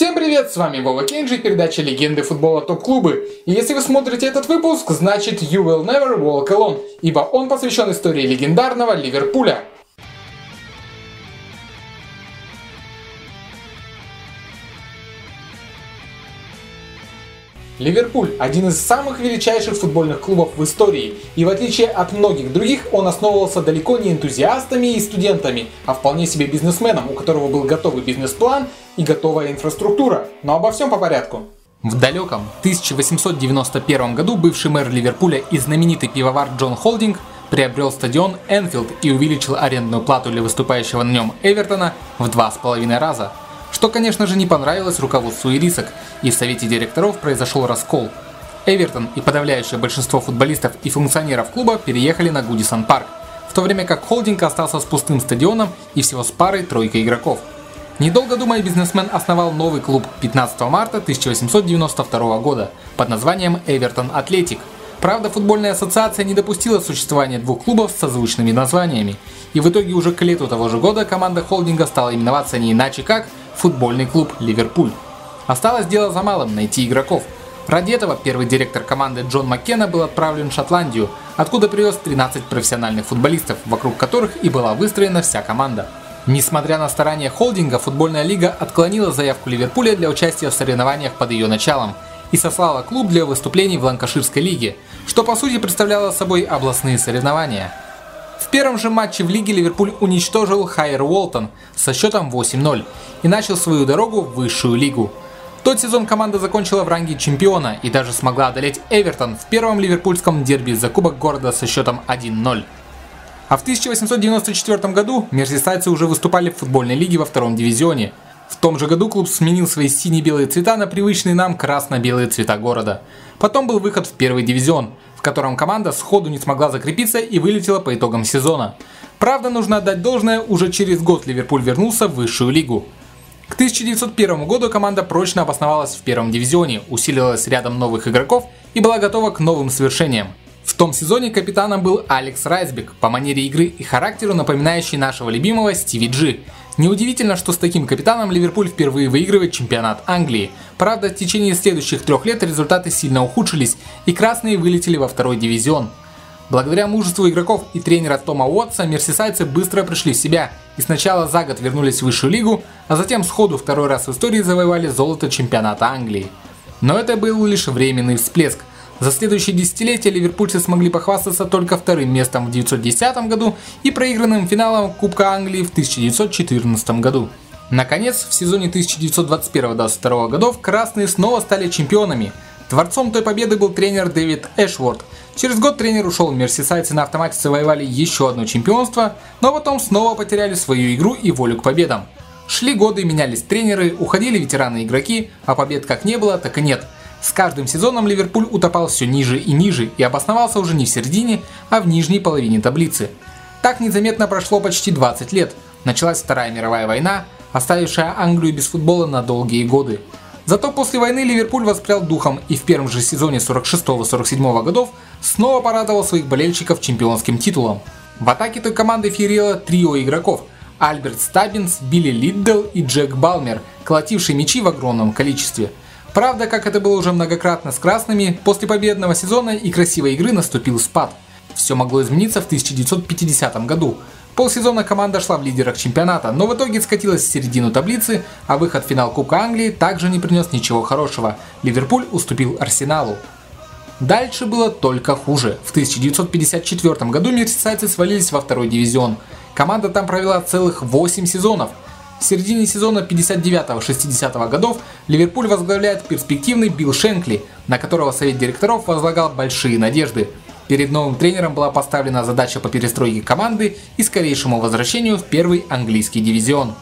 Всем привет, с вами Вова Кенджи, передача «Легенды футбола топ-клубы». И если вы смотрите этот выпуск, значит You Will Never Walk Alone, ибо он посвящен истории легендарного Ливерпуля. Ливерпуль – один из самых величайших футбольных клубов в истории, и в отличие от многих других, он основывался далеко не энтузиастами и студентами, а вполне себе бизнесменом, у которого был готовый бизнес-план и готовая инфраструктура. Но обо всем по порядку. В далеком 1891 году бывший мэр Ливерпуля и знаменитый пивовар Джон Холдинг приобрел стадион Энфилд и увеличил арендную плату для выступающего на нем Эвертона в два с половиной раза – что, конечно же, не понравилось руководству ирисок, и в совете директоров произошел раскол. Эвертон и подавляющее большинство футболистов и функционеров клуба переехали на Гудисон Парк, в то время как холдинг остался с пустым стадионом и всего с парой тройкой игроков. Недолго думая, бизнесмен основал новый клуб 15 марта 1892 года под названием Эвертон Атлетик. Правда, футбольная ассоциация не допустила существования двух клубов с созвучными названиями, и в итоге уже к лету того же года команда холдинга стала именоваться не иначе как футбольный клуб «Ливерпуль». Осталось дело за малым – найти игроков. Ради этого первый директор команды Джон Маккена был отправлен в Шотландию, откуда привез 13 профессиональных футболистов, вокруг которых и была выстроена вся команда. Несмотря на старания холдинга, футбольная лига отклонила заявку Ливерпуля для участия в соревнованиях под ее началом и сослала клуб для выступлений в Ланкаширской лиге, что по сути представляло собой областные соревнования. В первом же матче в лиге Ливерпуль уничтожил Хайер Уолтон со счетом 8-0 и начал свою дорогу в высшую лигу. Тот сезон команда закончила в ранге чемпиона и даже смогла одолеть Эвертон в первом ливерпульском дерби за Кубок города со счетом 1-0. А в 1894 году мерсисайцы уже выступали в футбольной лиге во втором дивизионе. В том же году клуб сменил свои сине-белые цвета на привычные нам красно-белые цвета города. Потом был выход в первый дивизион, в котором команда сходу не смогла закрепиться и вылетела по итогам сезона. Правда, нужно отдать должное, уже через год Ливерпуль вернулся в высшую лигу. К 1901 году команда прочно обосновалась в первом дивизионе, усилилась рядом новых игроков и была готова к новым свершениям. В том сезоне капитаном был Алекс Райсбек, по манере игры и характеру напоминающий нашего любимого Стиви Джи. Неудивительно, что с таким капитаном Ливерпуль впервые выигрывает чемпионат Англии. Правда, в течение следующих трех лет результаты сильно ухудшились, и красные вылетели во второй дивизион. Благодаря мужеству игроков и тренера Тома Уотса мерсисайцы быстро пришли в себя и сначала за год вернулись в высшую лигу, а затем сходу второй раз в истории завоевали золото чемпионата Англии. Но это был лишь временный всплеск. За следующие десятилетия ливерпульцы смогли похвастаться только вторым местом в 1910 году и проигранным финалом Кубка Англии в 1914 году. Наконец, в сезоне 1921-22 годов красные снова стали чемпионами. Творцом той победы был тренер Дэвид Эшворд. Через год тренер ушел, мерсисайцы на автомате завоевали еще одно чемпионство, но потом снова потеряли свою игру и волю к победам. Шли годы, менялись тренеры, уходили ветераны игроки, а побед как не было, так и нет – с каждым сезоном Ливерпуль утопал все ниже и ниже и обосновался уже не в середине, а в нижней половине таблицы. Так незаметно прошло почти 20 лет. Началась Вторая мировая война, оставившая Англию без футбола на долгие годы. Зато после войны Ливерпуль воспрял духом и в первом же сезоне 46-47 годов снова порадовал своих болельщиков чемпионским титулом. В атаке той команды феерило трио игроков – Альберт Стаббинс, Билли Лиддл и Джек Балмер, колотившие мячи в огромном количестве – Правда, как это было уже многократно с красными, после победного сезона и красивой игры наступил спад. Все могло измениться в 1950 году. Полсезона команда шла в лидерах чемпионата, но в итоге скатилась в середину таблицы, а выход в финал Кубка Англии также не принес ничего хорошего. Ливерпуль уступил Арсеналу. Дальше было только хуже. В 1954 году мерсисайцы свалились во второй дивизион. Команда там провела целых 8 сезонов – в середине сезона 59-60 годов Ливерпуль возглавляет перспективный Билл Шенкли, на которого совет директоров возлагал большие надежды. Перед новым тренером была поставлена задача по перестройке команды и скорейшему возвращению в первый английский дивизион.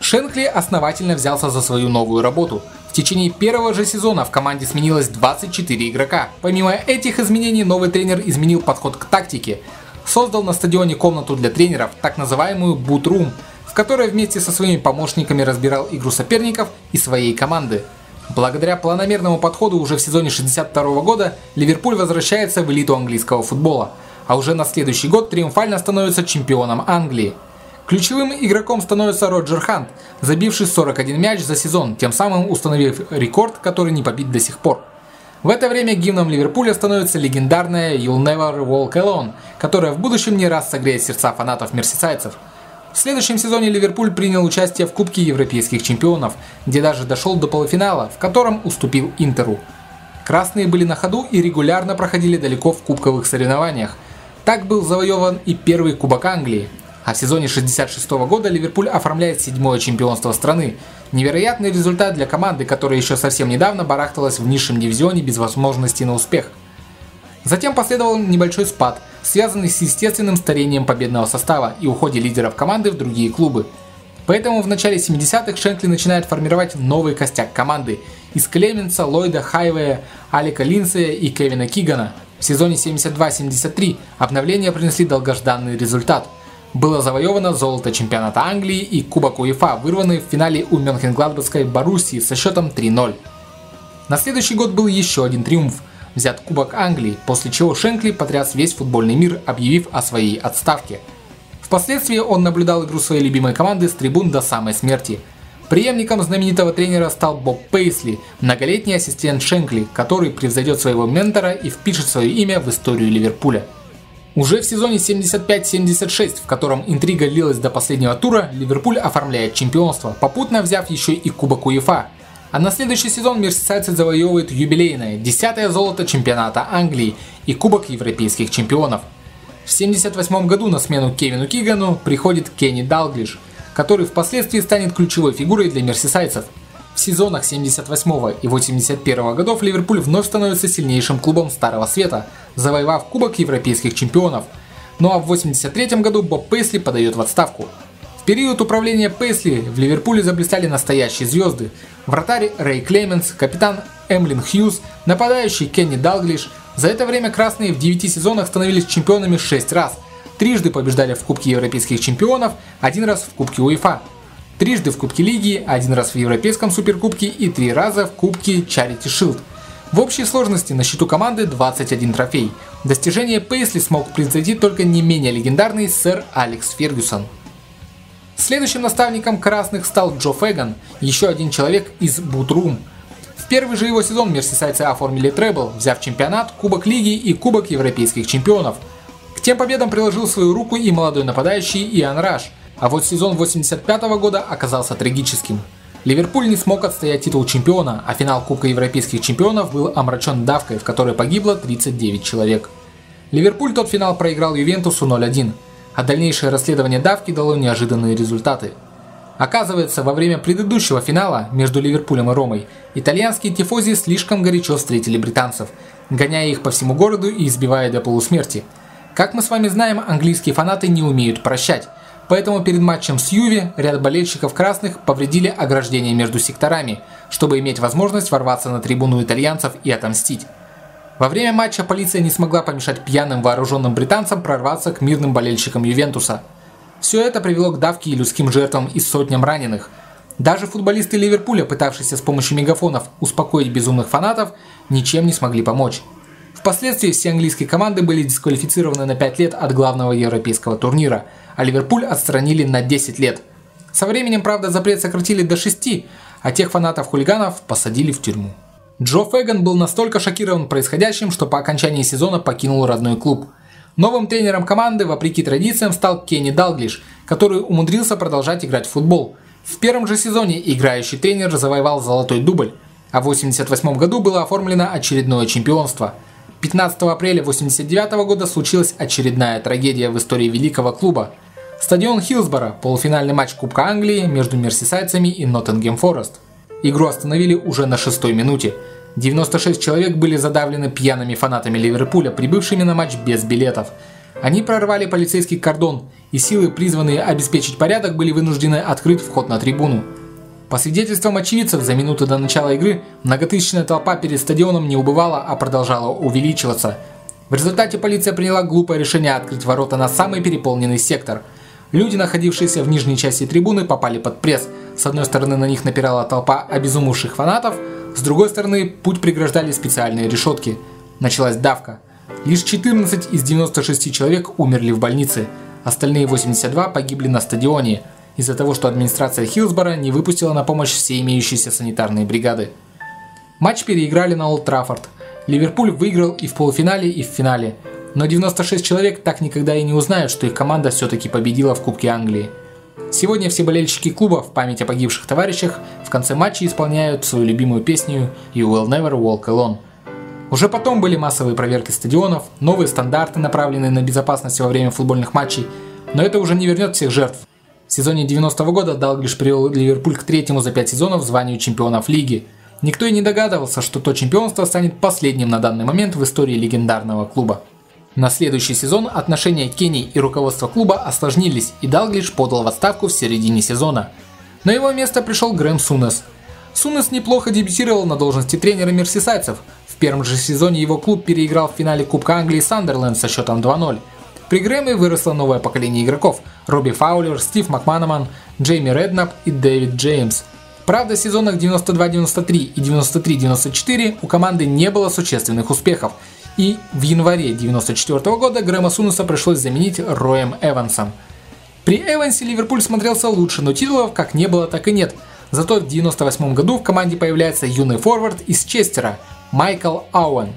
Шенкли основательно взялся за свою новую работу. В течение первого же сезона в команде сменилось 24 игрока. Помимо этих изменений, новый тренер изменил подход к тактике. Создал на стадионе комнату для тренеров, так называемую «бут-рум», в которой вместе со своими помощниками разбирал игру соперников и своей команды. Благодаря планомерному подходу уже в сезоне 62 года Ливерпуль возвращается в элиту английского футбола, а уже на следующий год триумфально становится чемпионом Англии. Ключевым игроком становится Роджер Хант, забивший 41 мяч за сезон, тем самым установив рекорд, который не побит до сих пор. В это время гимном Ливерпуля становится легендарная You'll Never Walk Alone, которая в будущем не раз согреет сердца фанатов мерсисайцев. В следующем сезоне Ливерпуль принял участие в Кубке Европейских чемпионов, где даже дошел до полуфинала, в котором уступил Интеру. Красные были на ходу и регулярно проходили далеко в кубковых соревнованиях. Так был завоеван и первый Кубок Англии, а в сезоне 66 года Ливерпуль оформляет седьмое чемпионство страны. Невероятный результат для команды, которая еще совсем недавно барахталась в низшем дивизионе без возможности на успех. Затем последовал небольшой спад, связанный с естественным старением победного состава и уходе лидеров команды в другие клубы. Поэтому в начале 70-х Шенкли начинает формировать новый костяк команды из Клеменса, Ллойда, Хайвея, Алика Линсея и Кевина Кигана. В сезоне 72-73 обновления принесли долгожданный результат – было завоевано золото чемпионата Англии и Кубок УЕФА, вырванный в финале у Мюнхенгладбадской Боруссии со счетом 3-0. На следующий год был еще один триумф – взят Кубок Англии, после чего Шенкли потряс весь футбольный мир, объявив о своей отставке. Впоследствии он наблюдал игру своей любимой команды с трибун до самой смерти. Преемником знаменитого тренера стал Боб Пейсли, многолетний ассистент Шенкли, который превзойдет своего ментора и впишет свое имя в историю Ливерпуля. Уже в сезоне 75-76, в котором интрига длилась до последнего тура, Ливерпуль оформляет чемпионство, попутно взяв еще и Кубок УЕФА. А на следующий сезон мерсисайцы завоевывают юбилейное, десятое золото чемпионата Англии и Кубок Европейских чемпионов. В 78 году на смену Кевину Кигану приходит Кенни Далглиш, который впоследствии станет ключевой фигурой для мерсисайцев – в сезонах 78 и 81 годов Ливерпуль вновь становится сильнейшим клубом Старого Света, завоевав Кубок Европейских чемпионов. Ну а в 83 году Боб Пейсли подает в отставку. В период управления Пейсли в Ливерпуле заблистали настоящие звезды. Вратарь Рэй Клеменс, капитан Эмлин Хьюз, нападающий Кенни Далглиш. За это время красные в 9 сезонах становились чемпионами 6 раз. Трижды побеждали в Кубке Европейских чемпионов, один раз в Кубке УЕФА трижды в Кубке Лиги, один раз в Европейском Суперкубке и три раза в Кубке Charity Shield. В общей сложности на счету команды 21 трофей. Достижение Пейсли смог превзойти только не менее легендарный сэр Алекс Фергюсон. Следующим наставником красных стал Джо Фэган, еще один человек из Бутрум. В первый же его сезон мерсисайцы оформили требл, взяв чемпионат, Кубок Лиги и Кубок Европейских Чемпионов. К тем победам приложил свою руку и молодой нападающий Иоанн Раш – а вот сезон 85 года оказался трагическим. Ливерпуль не смог отстоять титул чемпиона, а финал Кубка Европейских чемпионов был омрачен давкой, в которой погибло 39 человек. Ливерпуль тот финал проиграл Ювентусу 0-1, а дальнейшее расследование давки дало неожиданные результаты. Оказывается, во время предыдущего финала между Ливерпулем и Ромой итальянские тифози слишком горячо встретили британцев, гоняя их по всему городу и избивая до полусмерти. Как мы с вами знаем, английские фанаты не умеют прощать, Поэтому перед матчем с Юви ряд болельщиков красных повредили ограждение между секторами, чтобы иметь возможность ворваться на трибуну итальянцев и отомстить. Во время матча полиция не смогла помешать пьяным вооруженным британцам прорваться к мирным болельщикам Ювентуса. Все это привело к давке и людским жертвам и сотням раненых. Даже футболисты Ливерпуля, пытавшиеся с помощью мегафонов успокоить безумных фанатов, ничем не смогли помочь. Впоследствии все английские команды были дисквалифицированы на 5 лет от главного европейского турнира, а Ливерпуль отстранили на 10 лет. Со временем, правда, запрет сократили до 6, а тех фанатов-хулиганов посадили в тюрьму. Джо Фэган был настолько шокирован происходящим, что по окончании сезона покинул родной клуб. Новым тренером команды, вопреки традициям, стал Кенни Далглиш, который умудрился продолжать играть в футбол. В первом же сезоне играющий тренер завоевал золотой дубль, а в 1988 году было оформлено очередное чемпионство – 15 апреля 1989 года случилась очередная трагедия в истории великого клуба. Стадион Хилсборо, полуфинальный матч Кубка Англии между мерсисайдцами и Ноттингем Форест. Игру остановили уже на шестой минуте. 96 человек были задавлены пьяными фанатами Ливерпуля, прибывшими на матч без билетов. Они прорвали полицейский кордон, и силы, призванные обеспечить порядок, были вынуждены открыть вход на трибуну. По свидетельствам очевидцев, за минуту до начала игры многотысячная толпа перед стадионом не убывала, а продолжала увеличиваться. В результате полиция приняла глупое решение открыть ворота на самый переполненный сектор. Люди, находившиеся в нижней части трибуны, попали под пресс. С одной стороны на них напирала толпа обезумевших фанатов, с другой стороны путь преграждали специальные решетки. Началась давка. Лишь 14 из 96 человек умерли в больнице. Остальные 82 погибли на стадионе из-за того, что администрация Хилсбора не выпустила на помощь все имеющиеся санитарные бригады. Матч переиграли на Олд Траффорд. Ливерпуль выиграл и в полуфинале, и в финале. Но 96 человек так никогда и не узнают, что их команда все-таки победила в Кубке Англии. Сегодня все болельщики клуба в память о погибших товарищах в конце матча исполняют свою любимую песню «You will never walk alone». Уже потом были массовые проверки стадионов, новые стандарты, направленные на безопасность во время футбольных матчей, но это уже не вернет всех жертв. В сезоне 90-го года Далглиш привел Ливерпуль к третьему за пять сезонов званию чемпионов лиги. Никто и не догадывался, что то чемпионство станет последним на данный момент в истории легендарного клуба. На следующий сезон отношения Кенни и руководства клуба осложнились, и Далглиш подал в отставку в середине сезона. На его место пришел Грэм Сунес. Сунес неплохо дебютировал на должности тренера мерсисайцев. В первом же сезоне его клуб переиграл в финале Кубка Англии Сандерленд со счетом 2-0. При Грэме выросло новое поколение игроков – Робби Фаулер, Стив Макманаман, Джейми Реднап и Дэвид Джеймс. Правда, в сезонах 92-93 и 93-94 у команды не было существенных успехов – и в январе 1994 года Грэма Сунуса пришлось заменить Роем Эвансом. При Эвансе Ливерпуль смотрелся лучше, но титулов как не было, так и нет. Зато в 1998 году в команде появляется юный форвард из Честера Майкл Ауэн.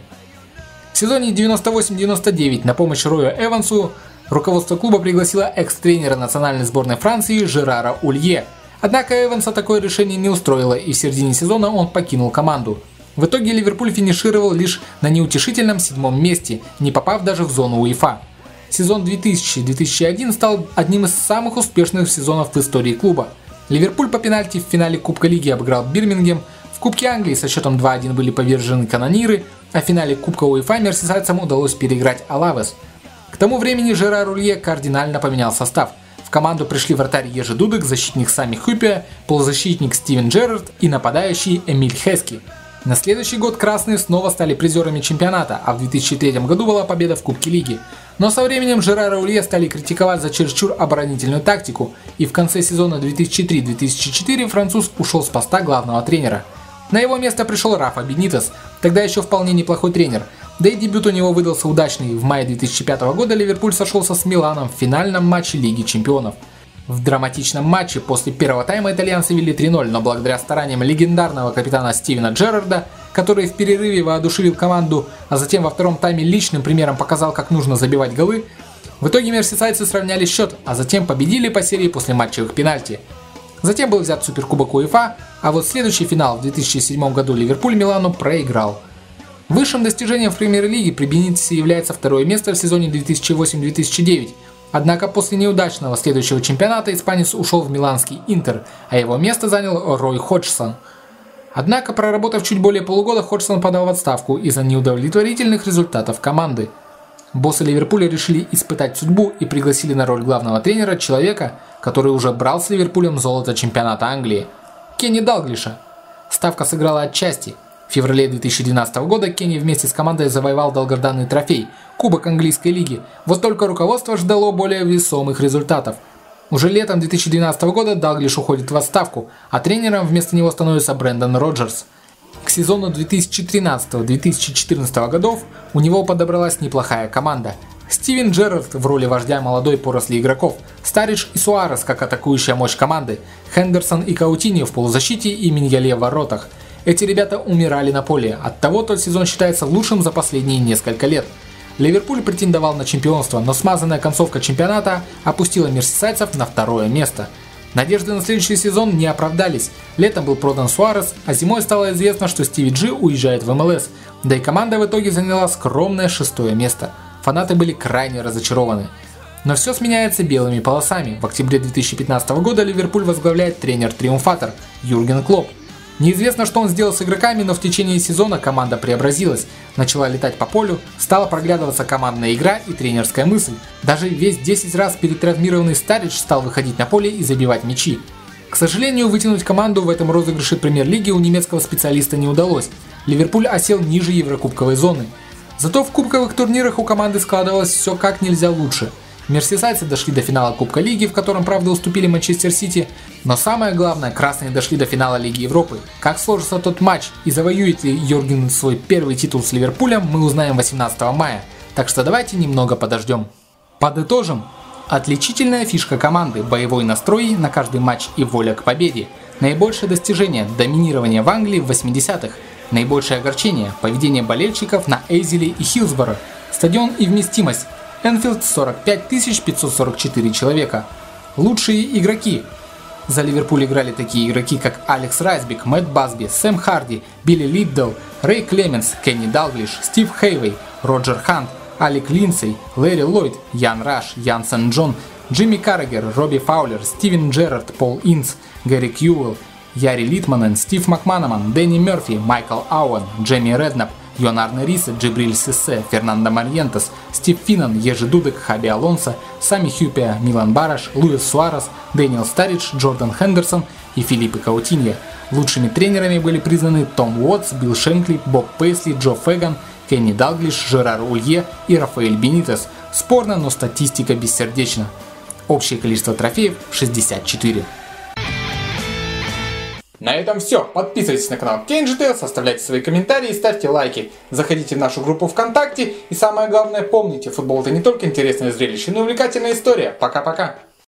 В сезоне 98-99 на помощь Рою Эвансу руководство клуба пригласило экс-тренера национальной сборной Франции Жерара Улье. Однако Эванса такое решение не устроило и в середине сезона он покинул команду – в итоге Ливерпуль финишировал лишь на неутешительном седьмом месте, не попав даже в зону УЕФА. Сезон 2000-2001 стал одним из самых успешных сезонов в истории клуба. Ливерпуль по пенальти в финале Кубка Лиги обыграл Бирмингем, в Кубке Англии со счетом 2-1 были повержены канониры, а в финале Кубка УЕФА мерсисайцам удалось переиграть Алавес. К тому времени Жерар Улье кардинально поменял состав. В команду пришли вратарь Ежи Дудек, защитник Сами Хупия, полузащитник Стивен Джерард и нападающий Эмиль Хески – на следующий год красные снова стали призерами чемпионата, а в 2003 году была победа в Кубке Лиги. Но со временем Жерара Улье стали критиковать за чересчур оборонительную тактику, и в конце сезона 2003-2004 француз ушел с поста главного тренера. На его место пришел Рафа Бенитес, тогда еще вполне неплохой тренер, да и дебют у него выдался удачный. В мае 2005 года Ливерпуль сошелся с Миланом в финальном матче Лиги Чемпионов. В драматичном матче после первого тайма итальянцы вели 3-0, но благодаря стараниям легендарного капитана Стивена Джерарда, который в перерыве воодушевил команду, а затем во втором тайме личным примером показал, как нужно забивать голы, в итоге мерсисайцы сравняли счет, а затем победили по серии после матчевых пенальти. Затем был взят Суперкубок УЕФА, а вот следующий финал в 2007 году Ливерпуль Милану проиграл. Высшим достижением в премьер-лиге при Бенитесе является второе место в сезоне 2008-2009, Однако после неудачного следующего чемпионата испанец ушел в миланский Интер, а его место занял Рой Ходжсон. Однако, проработав чуть более полугода, Ходжсон подал в отставку из-за неудовлетворительных результатов команды. Боссы Ливерпуля решили испытать судьбу и пригласили на роль главного тренера человека, который уже брал с Ливерпулем золото чемпионата Англии – Кенни Далглиша. Ставка сыграла отчасти – феврале 2012 года Кенни вместе с командой завоевал долгожданный трофей – Кубок Английской лиги. Вот только руководство ждало более весомых результатов. Уже летом 2012 года Далглиш уходит в отставку, а тренером вместо него становится Брэндон Роджерс. К сезону 2013-2014 годов у него подобралась неплохая команда. Стивен Джерард в роли вождя молодой поросли игроков, Старич и Суарес как атакующая мощь команды, Хендерсон и Каутиньо в полузащите и Миньяле в воротах – эти ребята умирали на поле, оттого тот сезон считается лучшим за последние несколько лет. Ливерпуль претендовал на чемпионство, но смазанная концовка чемпионата опустила мерсисайцев на второе место. Надежды на следующий сезон не оправдались. Летом был продан Суарес, а зимой стало известно, что Стиви Джи уезжает в МЛС. Да и команда в итоге заняла скромное шестое место. Фанаты были крайне разочарованы. Но все сменяется белыми полосами. В октябре 2015 года Ливерпуль возглавляет тренер-триумфатор Юрген Клоп. Неизвестно, что он сделал с игроками, но в течение сезона команда преобразилась, начала летать по полю, стала проглядываться командная игра и тренерская мысль. Даже весь 10 раз перетравмированный Старидж стал выходить на поле и забивать мячи. К сожалению, вытянуть команду в этом розыгрыше премьер-лиги у немецкого специалиста не удалось. Ливерпуль осел ниже еврокубковой зоны. Зато в кубковых турнирах у команды складывалось все как нельзя лучше – Мерсисайцы дошли до финала Кубка Лиги, в котором, правда, уступили Манчестер Сити. Но самое главное, красные дошли до финала Лиги Европы. Как сложится тот матч и завоюет ли Йорген свой первый титул с Ливерпулем, мы узнаем 18 мая. Так что давайте немного подождем. Подытожим. Отличительная фишка команды – боевой настрой на каждый матч и воля к победе. Наибольшее достижение – доминирование в Англии в 80-х. Наибольшее огорчение – поведение болельщиков на Эйзеле и Хилсборо. Стадион и вместимость. Энфилд 45 544 человека. Лучшие игроки. За Ливерпуль играли такие игроки, как Алекс Райсбек, Мэтт Басби, Сэм Харди, Билли Лиддл, Рэй Клеменс, Кенни Далглиш, Стив Хейвей, Роджер Хант, Алик Линдсей, Лэри Ллойд, Ян Раш, Ян Сен Джон, Джимми Каррагер, Робби Фаулер, Стивен Джерард, Пол Инс, Харри Кьюэлл, Яри Литманен, Стив Макманаман, Дэнни Мерфи, Майкл Оуэн, Джейми Реднапп, Йон Арне Риисе, Джибриль Сиссе, Фернандо Морьентес, Стив Финнан, Ежи Дудек, Хаби Алонсо, Сами Хюпия, Милан Барош, Луис Суарес, Дэниел Старидж, Джордан Хендерсон и Филиппе Коутиньо. Лучшими тренерами были признаны Том Уотсон, Билл Шенкли, Боб Пейсли, Джо Феган, Кенни Далглиш, Жерар Улье и Рафаэль Бенитес. Спорно, но статистика бессердечна. Общее количество трофеев 64. На этом все. Подписывайтесь на канал KenGTL, оставляйте свои комментарии ставьте лайки. Заходите в нашу группу ВКонтакте. И самое главное, помните, футбол это не только интересное зрелище, но и увлекательная история. Пока-пока.